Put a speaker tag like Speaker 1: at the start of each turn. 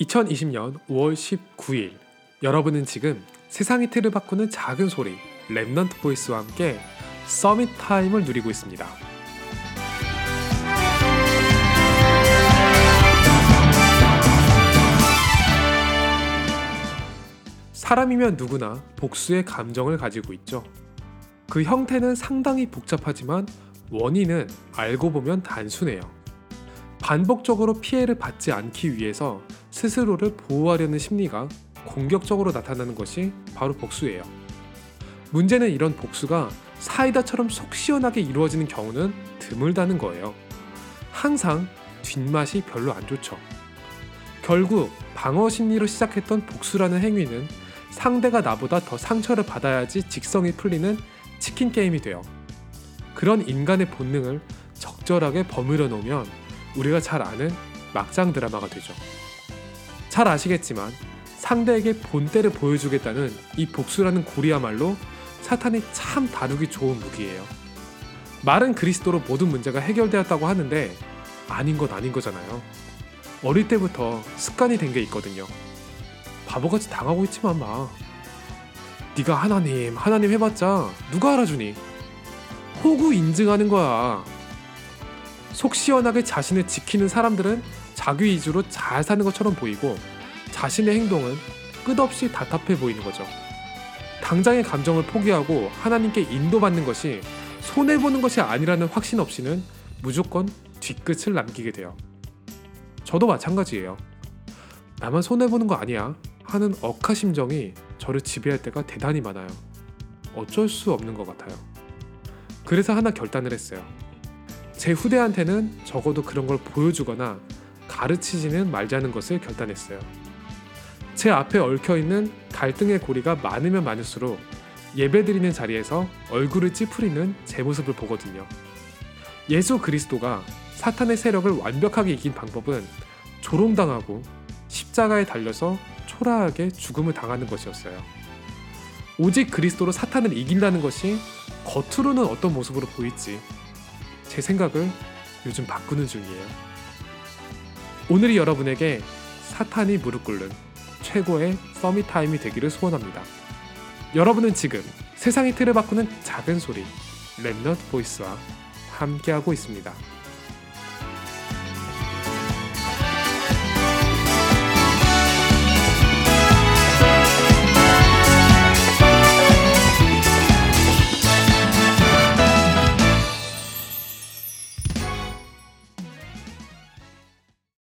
Speaker 1: 2020년 5월 19일 여러분은 지금 세상의 틀을 바꾸는 작은 소리 Remnant Voice와 함께 Summit Time을 누리고 있습니다. 사람이면 누구나 복수의 감정을 가지고 있죠. 그 형태는 상당히 복잡하지만 원인은 알고 보면 단순해요. 반복적으로 피해를 받지 않기 위해서 스스로를 보호하려는 심리가 공격적으로 나타나는 것이 바로 복수예요. 문제는 이런 복수가 사이다처럼 속 시원하게 이루어지는 경우는 드물다는 거예요. 항상 뒷맛이 별로 안 좋죠. 결국 방어 심리로 시작했던 복수라는 행위는 상대가 나보다 더 상처를 받아야지 직성이 풀리는 치킨 게임이 돼요. 그런 인간의 본능을 적절하게 버무려 놓으면 우리가 잘 아는 막장 드라마가 되죠. 잘 아시겠지만 상대에게 본때를 보여주겠다는 이 복수라는 고리야말로 사탄이 참 다루기 좋은 무기예요. 말은 그리스도로 모든 문제가 해결되었다고 하는데 아닌 것 아닌 거잖아요. 어릴 때부터 습관이 된 게 있거든요. 바보같이 당하고 있지만 마. 네가 하나님, 하나님 해봤자 누가 알아주니? 호구 인증하는 거야. 속 시원하게 자신을 지키는 사람들은 자기 위주로 잘 사는 것처럼 보이고 자신의 행동은 끝없이 답답해 보이는 거죠. 당장의 감정을 포기하고 하나님께 인도받는 것이 손해보는 것이 아니라는 확신 없이는 무조건 뒤끝을 남기게 돼요. 저도 마찬가지예요. 나만 손해보는 거 아니야 하는 억하 심정이 저를 지배할 때가 대단히 많아요. 어쩔 수 없는 것 같아요. 그래서 하나 결단을 했어요. 제 후대한테는 적어도 그런 걸 보여주거나 가르치지는 말자는 것을 결단했어요. 제 앞에 얽혀 있는 갈등의 고리가 많으면 많을수록 예배드리는 자리에서 얼굴을 찌푸리는 제 모습을 보거든요. 예수 그리스도가 사탄의 세력을 완벽하게 이긴 방법은 조롱당하고 십자가에 달려서 초라하게 죽음을 당하는 것이었어요. 오직 그리스도로 사탄을 이긴다는 것이 겉으로는 어떤 모습으로 보일지 제 생각을 요즘 바꾸는 중이에요. 오늘이 여러분에게 사탄이 무릎 꿇는 최고의 서밋 타임이 되기를 소원합니다. 여러분은 지금 세상의 틀을 바꾸는 작은 소리 랩넛 보이스와 함께하고 있습니다.